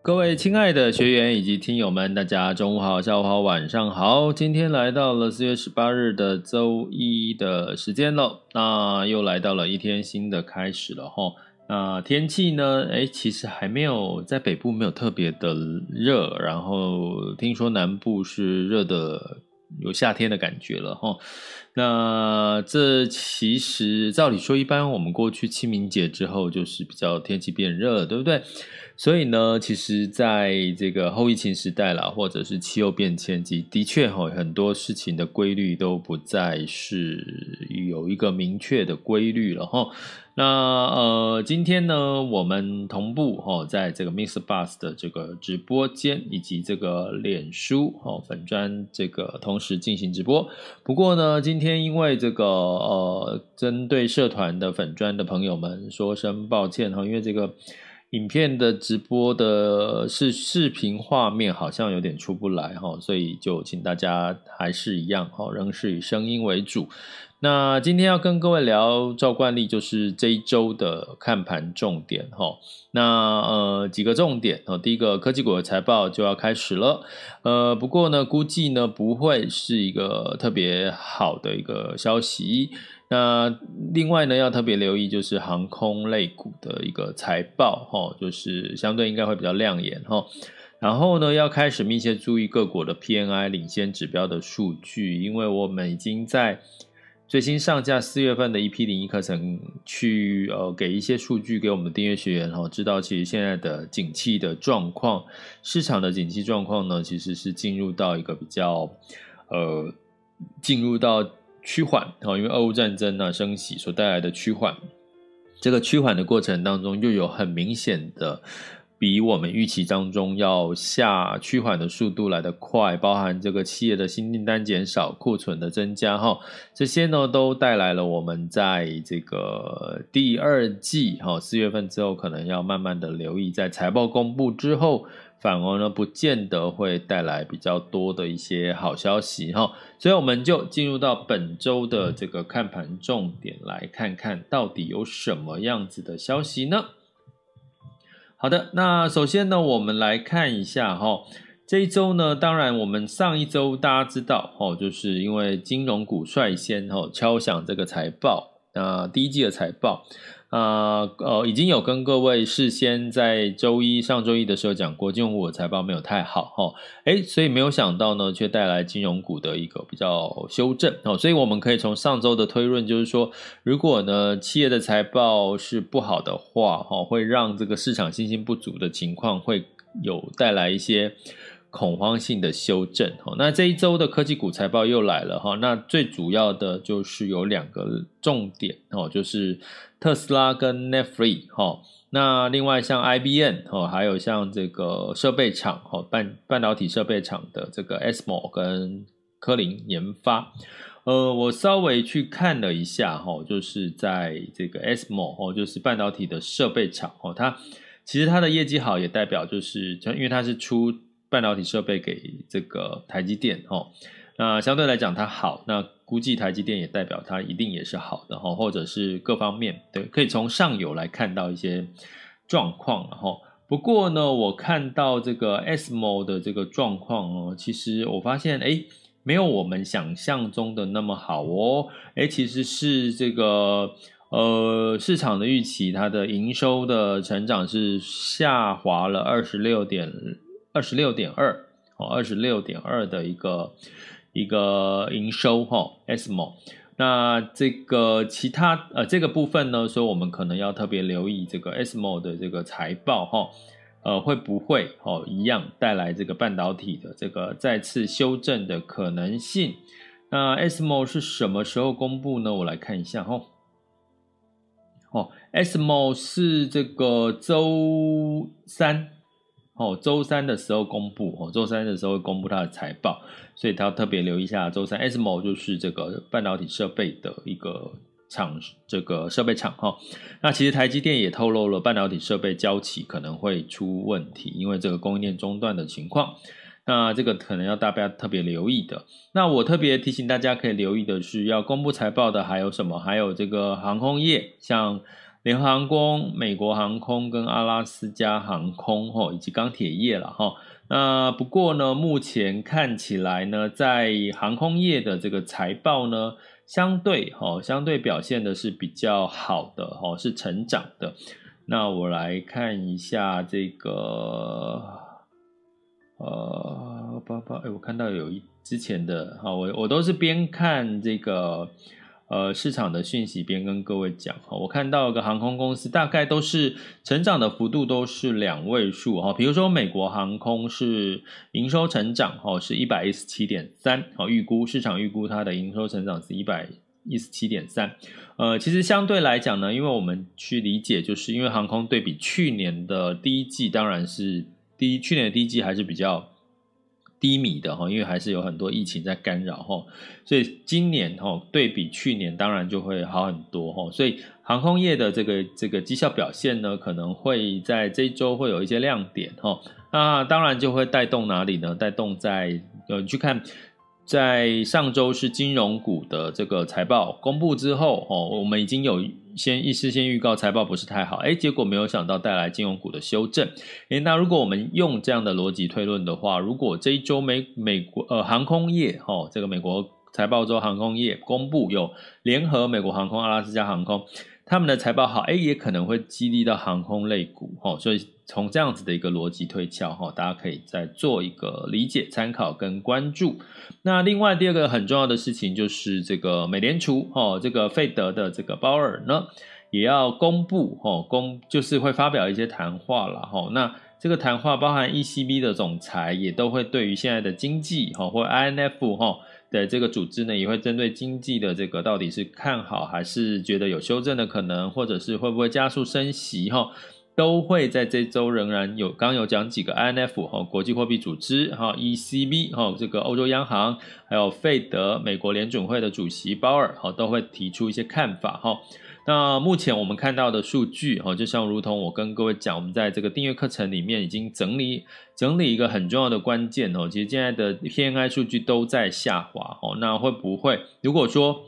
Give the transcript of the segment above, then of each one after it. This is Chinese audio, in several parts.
各位亲爱的学员以及听友们，大家中午好、下午好、晚上好。今天来到了四月十八日的周一的时间了，那又来到了一天新的开始了哈。那天气呢？诶，其实还没有在北部没有特别的热，然后听说南部是热的有夏天的感觉了哈。那这其实照理说，一般我们过去清明节之后就是比较天气变热，对不对？所以呢，其实在这个后疫情时代啦，或者是气候变迁及的确哈，很多事情的规律都不再是有一个明确的规律了哈。那呃，今天呢，我们同步哈，在这个 Miss Bus 的这个直播间以及这个脸书哈粉专这个同时进行直播。不过呢，今天因为这个呃，针对社团的粉专的朋友们说声抱歉哈，因为这个。影片的直播的是视频画面，好像有点出不来哈，所以就请大家还是一样哈，仍是以声音为主。那今天要跟各位聊，照惯例就是这一周的看盘重点哈。那呃几个重点哦，第一个科技股的财报就要开始了，呃不过呢，估计呢不会是一个特别好的一个消息。那另外呢，要特别留意就是航空类股的一个财报，哈，就是相对应该会比较亮眼，哈。然后呢，要开始密切注意各国的 PNI 领先指标的数据，因为我们已经在最新上架四月份的 EP 零一课程去呃给一些数据给我们订阅学员，哈，知道其实现在的景气的状况，市场的景气状况呢，其实是进入到一个比较呃进入到。趋缓，因为俄乌战争呢升息所带来的趋缓，这个趋缓的过程当中，又有很明显的比我们预期当中要下趋缓的速度来得快，包含这个企业的新订单减少、库存的增加，哈，这些呢都带来了我们在这个第二季，哈，四月份之后可能要慢慢的留意，在财报公布之后。反而呢，不见得会带来比较多的一些好消息哈，所以我们就进入到本周的这个看盘重点，来看看到底有什么样子的消息呢？好的，那首先呢，我们来看一下哈，这一周呢，当然我们上一周大家知道哈，就是因为金融股率先哈敲响这个财报，那第一季的财报。啊，呃，已经有跟各位事先在周一、上周一的时候讲过，金融股的财报没有太好哈，诶，所以没有想到呢，却带来金融股的一个比较修正哦，所以我们可以从上周的推论，就是说，如果呢企业的财报是不好的话，哈，会让这个市场信心不足的情况会有带来一些。恐慌性的修正，那这一周的科技股财报又来了哈，那最主要的就是有两个重点哦，就是特斯拉跟 Netflix 哈，那另外像 IBM 哦，还有像这个设备厂哦，半半导体设备厂的这个 ASML 跟科林研发，呃，我稍微去看了一下哈，就是在这个 ASML 哦，就是半导体的设备厂哦，它其实它的业绩好，也代表就是因为它是出。半导体设备给这个台积电哦，那相对来讲它好，那估计台积电也代表它一定也是好的哈，或者是各方面对，可以从上游来看到一些状况了哈。不过呢，我看到这个 SMO 的这个状况哦，其实我发现诶没有我们想象中的那么好哦。诶，其实是这个呃市场的预期，它的营收的成长是下滑了二十六点二十六点二哦，二十六点二的一个一个营收哈、哦，SMO，。那这个其他呃这个部分呢，所以我们可能要特别留意这个 SMO 的这个财报哈，呃会不会哦一样带来这个半导体的这个再次修正的可能性？那 SMO 是什么时候公布呢？我来看一下哈。哦，SMO 是这个周三。哦，周三的时候公布哦，周三的时候公布它的财报，所以他要特别留意一下。周三，SMO 就是这个半导体设备的一个厂，这个设备厂哈。那其实台积电也透露了半导体设备交期可能会出问题，因为这个供应链中断的情况。那这个可能要大家特别留意的。那我特别提醒大家可以留意的是，要公布财报的还有什么？还有这个航空业，像。联合航空、美国航空跟阿拉斯加航空，吼，以及钢铁业了，哈。那不过呢，目前看起来呢，在航空业的这个财报呢，相对，哦，相对表现的是比较好的，哦，是成长的。那我来看一下这个，呃，八八，哎，我看到有一之前的，哈，我我都是边看这个。呃，市场的讯息边跟各位讲哈，我看到一个航空公司大概都是成长的幅度都是两位数哈，比如说美国航空是营收成长哈，是一百一十七点三，好，预估市场预估它的营收成长是一百一十七点三，呃，其实相对来讲呢，因为我们去理解，就是因为航空对比去年的第一季，当然是第一去年的第一季还是比较。低迷的哈，因为还是有很多疫情在干扰哈，所以今年哈对比去年当然就会好很多哈，所以航空业的这个这个绩效表现呢，可能会在这一周会有一些亮点哈，那当然就会带动哪里呢？带动在呃去看。在上周是金融股的这个财报公布之后，哦，我们已经有先一事先预告财报不是太好，诶，结果没有想到带来金融股的修正，诶，那如果我们用这样的逻辑推论的话，如果这一周美美国呃航空业，哦，这个美国财报周航空业公布有联合美国航空、阿拉斯加航空。他们的财报好，诶，也可能会激励到航空类股，哈，所以从这样子的一个逻辑推敲，哈，大家可以再做一个理解、参考跟关注。那另外第二个很重要的事情就是这个美联储，哈，这个费德的这个鲍尔呢，也要公布，哈，公就是会发表一些谈话了，哈，那这个谈话包含 ECB 的总裁也都会对于现在的经济，哈，或 INF，哈。的这个组织呢，也会针对经济的这个到底是看好还是觉得有修正的可能，或者是会不会加速升息哈，都会在这周仍然有。刚有讲几个 INF 哈，国际货币组织哈，ECB 哈，这个欧洲央行，还有费德美国联准会的主席鲍尔哈，都会提出一些看法哈。那目前我们看到的数据，哈，就像如同我跟各位讲，我们在这个订阅课程里面已经整理整理一个很重要的关键哦。其实现在的 PMI 数据都在下滑哦。那会不会如果说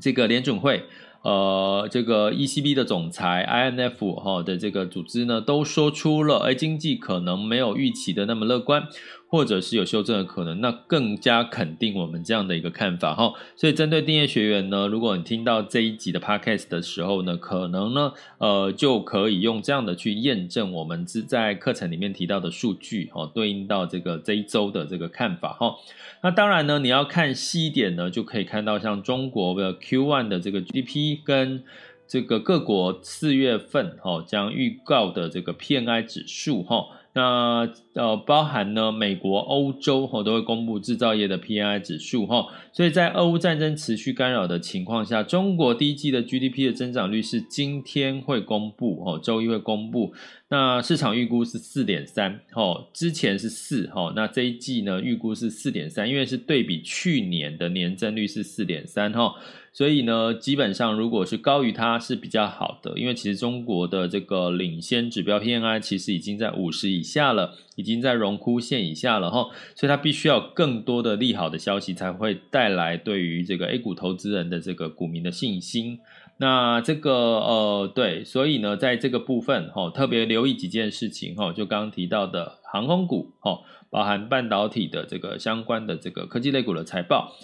这个联准会，呃，这个 ECB 的总裁 INF 哈的这个组织呢，都说出了，哎，经济可能没有预期的那么乐观。或者是有修正的可能，那更加肯定我们这样的一个看法哈。所以针对订阅学员呢，如果你听到这一集的 podcast 的时候呢，可能呢，呃，就可以用这样的去验证我们是在课程里面提到的数据哈，对应到这个这一周的这个看法哈。那当然呢，你要看细一点呢，就可以看到像中国的 Q1 的这个 GDP 跟这个各国四月份哈将预告的这个 PMI 指数哈。那呃，包含呢，美国、欧洲哈都会公布制造业的 PMI 指数哈，所以在俄乌战争持续干扰的情况下，中国第一季的 GDP 的增长率是今天会公布哦，周一会公布。那市场预估是四点三哈，之前是四哈，那这一季呢预估是四点三，因为是对比去年的年增率是四点三哈。所以呢，基本上如果是高于它是比较好的，因为其实中国的这个领先指标 PMI 其实已经在五十以下了，已经在荣枯线以下了哈，所以它必须要更多的利好的消息才会带来对于这个 A 股投资人的这个股民的信心。那这个呃对，所以呢，在这个部分哈、哦，特别留意几件事情哈、哦，就刚刚提到的航空股哈、哦，包含半导体的这个相关的这个科技类股的财报。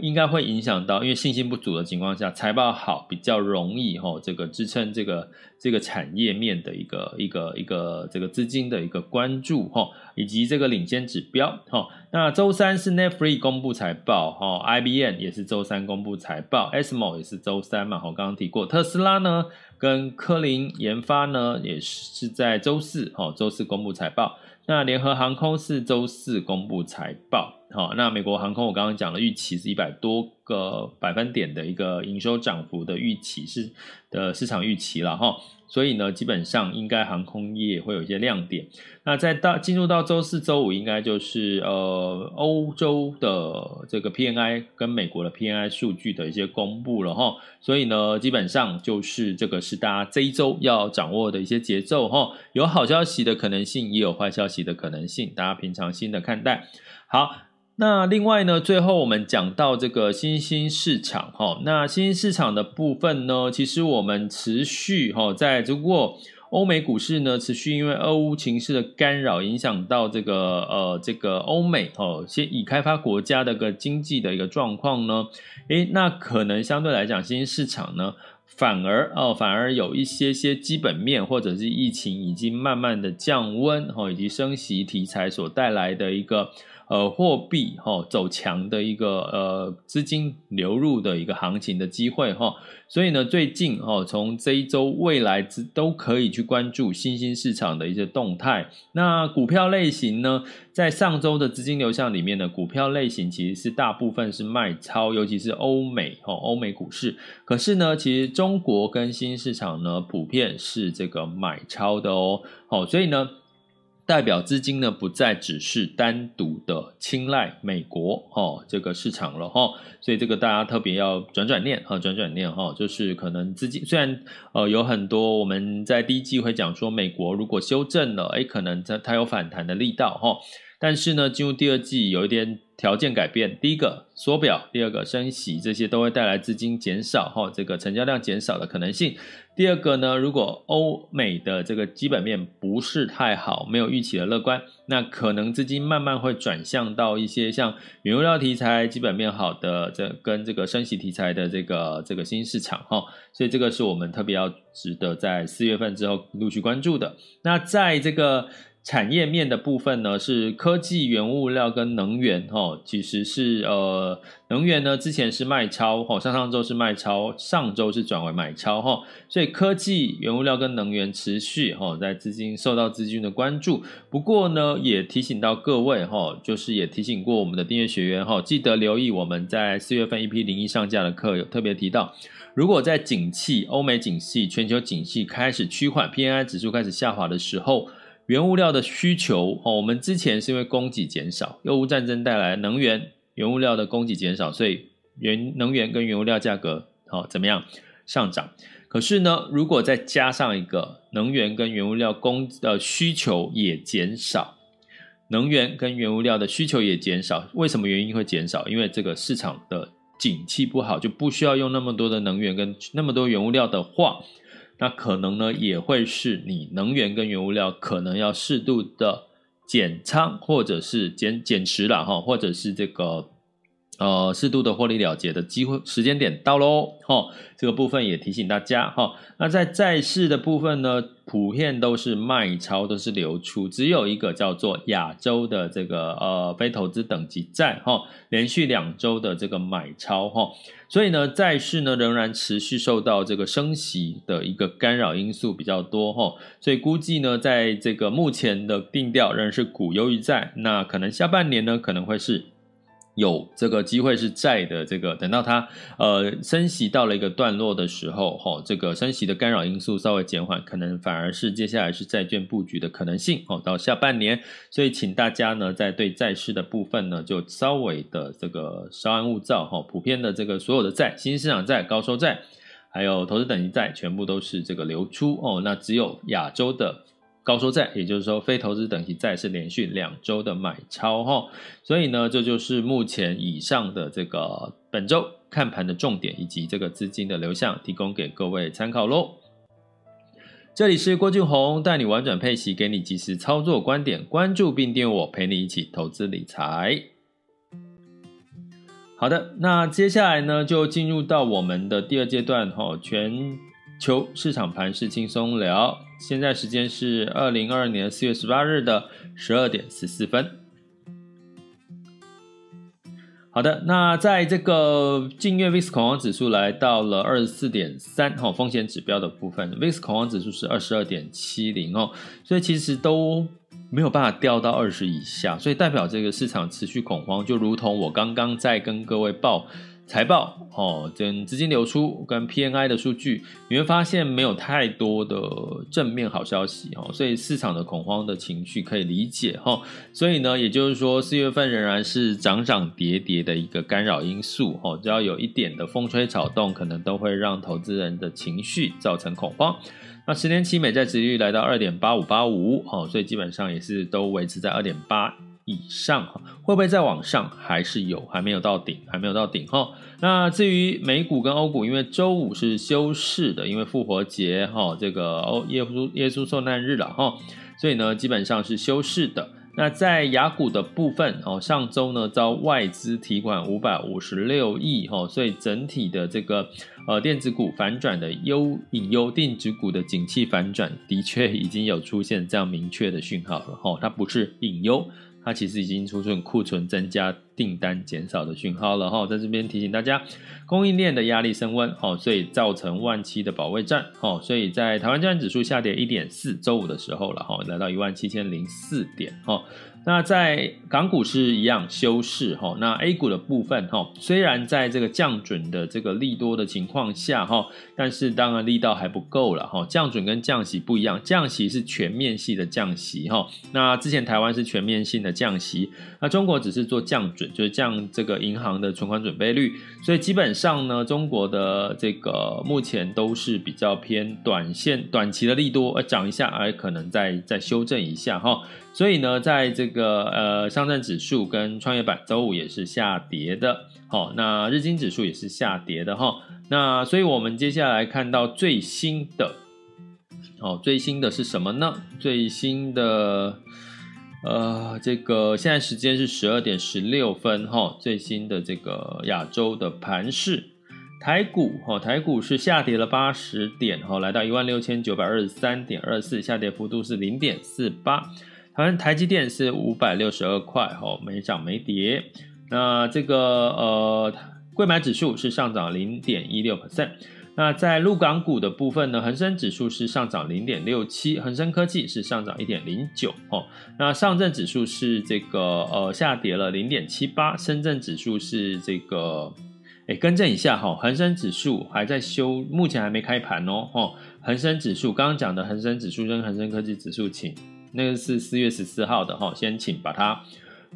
应该会影响到，因为信心不足的情况下，财报好比较容易吼，这个支撑这个这个产业面的一个一个一个这个资金的一个关注吼，以及这个领先指标吼。那周三是 Netflix 公布财报哈，IBM 也是周三公布财报，ASML 也是周三嘛，我刚刚提过，特斯拉呢跟科林研发呢也是在周四哈，周四公布财报。那联合航空是周四公布财报，好，那美国航空我刚刚讲了，预期是一百多个百分点的一个营收涨幅的预期是的市场预期了哈。所以呢，基本上应该航空业会有一些亮点。那在到进入到周四、周五，应该就是呃欧洲的这个 PNI 跟美国的 PNI 数据的一些公布了哈。所以呢，基本上就是这个是大家这一周要掌握的一些节奏哈。有好消息的可能性，也有坏消息的可能性，大家平常心的看待。好。那另外呢，最后我们讲到这个新兴市场哈，那新兴市场的部分呢，其实我们持续哈，在如果欧美股市呢持续因为俄乌情势的干扰，影响到这个呃这个欧美哦，先已开发国家的个经济的一个状况呢，诶，那可能相对来讲，新兴市场呢反而哦反而有一些些基本面或者是疫情已经慢慢的降温哈，以及升息题材所带来的一个。呃，货币哈、走强的一个呃资金流入的一个行情的机会哈、所以呢，最近哦，从这一周未来之都可以去关注新兴市场的一些动态。那股票类型呢，在上周的资金流向里面呢，股票类型其实是大部分是卖超，尤其是欧美哦，欧美股市。可是呢，其实中国跟新兴市场呢，普遍是这个买超的哦。好，所以呢。代表资金呢，不再只是单独的青睐美国哦这个市场了哈、哦，所以这个大家特别要转转念哈，转转念哈、哦，就是可能资金虽然呃有很多我们在第一季会讲说美国如果修正了，诶可能它它有反弹的力道哈。但是呢，进入第二季有一点条件改变。第一个缩表，第二个升息，这些都会带来资金减少哈，这个成交量减少的可能性。第二个呢，如果欧美的这个基本面不是太好，没有预期的乐观，那可能资金慢慢会转向到一些像原物料题材基本面好的这跟这个升息题材的这个这个新市场哈。所以这个是我们特别要值得在四月份之后陆续关注的。那在这个。产业面的部分呢，是科技、原物料跟能源，哈，其实是呃，能源呢之前是卖超，哈，上上周是卖超，上周是转为买超，哈，所以科技、原物料跟能源持续，哈，在资金受到资金的关注。不过呢，也提醒到各位，哈，就是也提醒过我们的订阅学员，哈，记得留意我们在四月份一批零一上架的课，有特别提到，如果在景气、欧美景气、全球景气开始趋缓，PMI 指数开始下滑的时候。原物料的需求哦，我们之前是因为供给减少，俄乌战争带来能源原物料的供给减少，所以原能源跟原物料价格好怎么样上涨？可是呢，如果再加上一个能源跟原物料供的需求也减少，能源跟原物料的需求也减少，为什么原因会减少？因为这个市场的景气不好，就不需要用那么多的能源跟那么多原物料的话。那可能呢，也会是你能源跟原物料可能要适度的减仓，或者是减减持了哈，或者是这个。呃，适度的获利了结的机会时间点到喽，哈、这个部分也提醒大家哈、那在债市的部分呢，普遍都是卖超，都是流出，只有一个叫做亚洲的这个呃非投资等级债哈、连续两周的这个买超哈、所以呢，债市呢仍然持续受到这个升息的一个干扰因素比较多哈、所以估计呢，在这个目前的定调仍然是股优于债，那可能下半年呢可能会是。有这个机会是债的这个，等到它呃升息到了一个段落的时候，哈、哦，这个升息的干扰因素稍微减缓，可能反而是接下来是债券布局的可能性，哦，到下半年，所以请大家呢在对债市的部分呢，就稍微的这个稍安勿躁，哈、哦，普遍的这个所有的债，新兴市场债、高收债，还有投资等级债，全部都是这个流出，哦，那只有亚洲的。高收债，也就是说非投资等级债是连续两周的买超哈，所以呢，这就是目前以上的这个本周看盘的重点以及这个资金的流向，提供给各位参考喽。这里是郭俊宏，带你玩转配息，给你及时操作观点，关注并订阅我，陪你一起投资理财。好的，那接下来呢，就进入到我们的第二阶段哈，全球市场盘是轻松聊。现在时间是二零二二年四月十八日的十二点十四分。好的，那在这个近月 VIX 恐慌指数来到了二十四点三哈，风险指标的部分，VIX 恐慌指数是二十二点七零哦，所以其实都没有办法掉到二十以下，所以代表这个市场持续恐慌，就如同我刚刚在跟各位报。财报哦，跟资金流出跟 PNI 的数据，你会发现没有太多的正面好消息哦，所以市场的恐慌的情绪可以理解哈。所以呢，也就是说四月份仍然是涨涨跌跌的一个干扰因素哦，只要有一点的风吹草动，可能都会让投资人的情绪造成恐慌。那十年期美债殖利率来到二点八五八五哦，所以基本上也是都维持在二点八。以上哈，会不会再往上？还是有，还没有到顶，还没有到顶哈。那至于美股跟欧股，因为周五是休市的，因为复活节哈，这个欧耶稣耶稣受难日了哈，所以呢，基本上是休市的。那在雅股的部分哦，上周呢遭外资提款五百五十六亿哈，所以整体的这个呃电子股反转的优隐忧，电子股的景气反转的确已经有出现这样明确的讯号了哈，它不是隐忧。它其实已经出现库存增加、订单减少的讯号了哈，在这边提醒大家，供应链的压力升温哦，所以造成万七的保卫战哦，所以在台湾加权指数下跌一点四，周五的时候了哈，来到一万七千零四点哈。那在港股是一样休市哈，那 A 股的部分哈，虽然在这个降准的这个利多的情况下哈，但是当然力道还不够了哈。降准跟降息不一样，降息是全面性的降息哈，那之前台湾是全面性的降息，那中国只是做降准，就是降这个银行的存款准备率，所以基本上呢，中国的这个目前都是比较偏短线、短期的利多，而涨一下，而可能再再修正一下哈。所以呢，在这个呃上证指数跟创业板周五也是下跌的，好，那日经指数也是下跌的哈。那所以我们接下来看到最新的，哦，最新的是什么呢？最新的呃，这个现在时间是十二点十六分哈。最新的这个亚洲的盘势，台股哈，台股是下跌了八十点哈，来到一万六千九百二十三点二四，下跌幅度是零点四八。台湾台积电是五百六十二块，吼，没涨没跌。那这个呃，柜买指数是上涨零点一六 percent。那在陆港股的部分呢，恒生指数是上涨零点六七，恒生科技是上涨一点零九，哦。那上证指数是这个呃下跌了零点七八，深圳指数是这个，哎，更正一下哈，恒生指数还在修，目前还没开盘哦，吼。恒生指数刚刚讲的恒生指数跟恒生科技指数，请。那个是四月十四号的哈，先请把它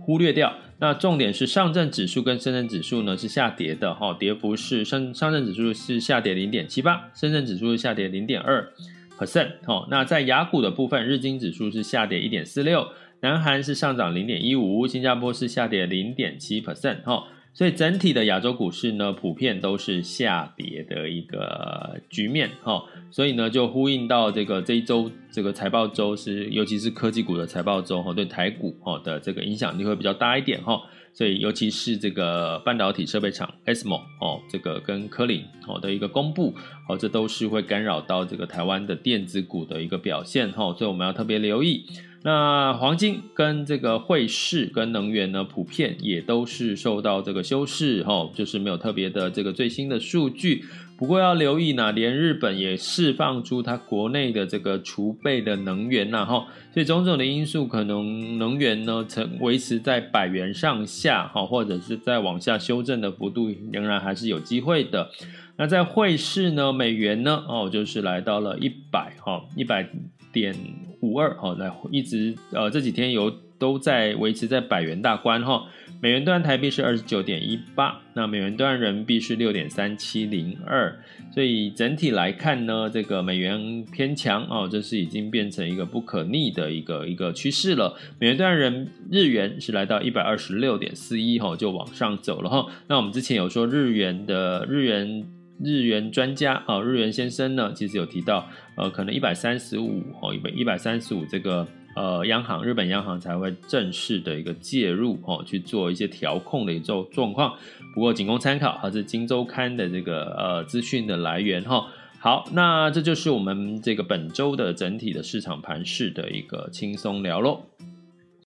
忽略掉。那重点是上证指数跟深圳指数呢是下跌的哈，跌幅是上上证指数是下跌零点七八，深圳指数是下跌零点二 percent 哈。那在雅股的部分，日经指数是下跌一点四六，南韩是上涨零点一五，新加坡是下跌零点七 percent 哈。所以整体的亚洲股市呢，普遍都是下跌的一个局面哈，所以呢，就呼应到这个这一周这个财报周是，尤其是科技股的财报周哈，对台股哈的这个影响力会比较大一点哈。所以尤其是这个半导体设备厂 ASML 哦，这个跟科林哦的一个公布哦，这都是会干扰到这个台湾的电子股的一个表现哈，所以我们要特别留意。那黄金跟这个汇市跟能源呢，普遍也都是受到这个修饰哈，就是没有特别的这个最新的数据。不过要留意呢，连日本也释放出它国内的这个储备的能源呐哈，所以种种的因素可能能源呢，曾维持在百元上下哈，或者是在往下修正的幅度仍然还是有机会的。那在汇市呢，美元呢哦，就是来到了一百哈一百点五二哈，来一直呃这几天有都在维持在百元大关哈。美元兑台币是二十九点一八，那美元兑人民币是六点三七零二。所以整体来看呢，这个美元偏强哦，这是已经变成一个不可逆的一个一个趋势了。美元兑人日元是来到一百二十六点四一哈，就往上走了哈。那我们之前有说日元的日元日元专家啊，日元先生呢，其实有提到呃，可能一百三十五哦，一百一百三十五这个。呃，央行日本央行才会正式的一个介入哦，去做一些调控的一种状况。不过仅供参考，还是金周刊的这个呃资讯的来源哈。好，那这就是我们这个本周的整体的市场盘势的一个轻松聊喽。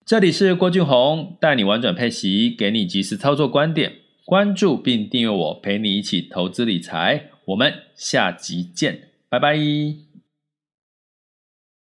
这里是郭俊宏，带你玩转配息，给你及时操作观点。关注并订阅我，陪你一起投资理财。我们下集见，拜拜。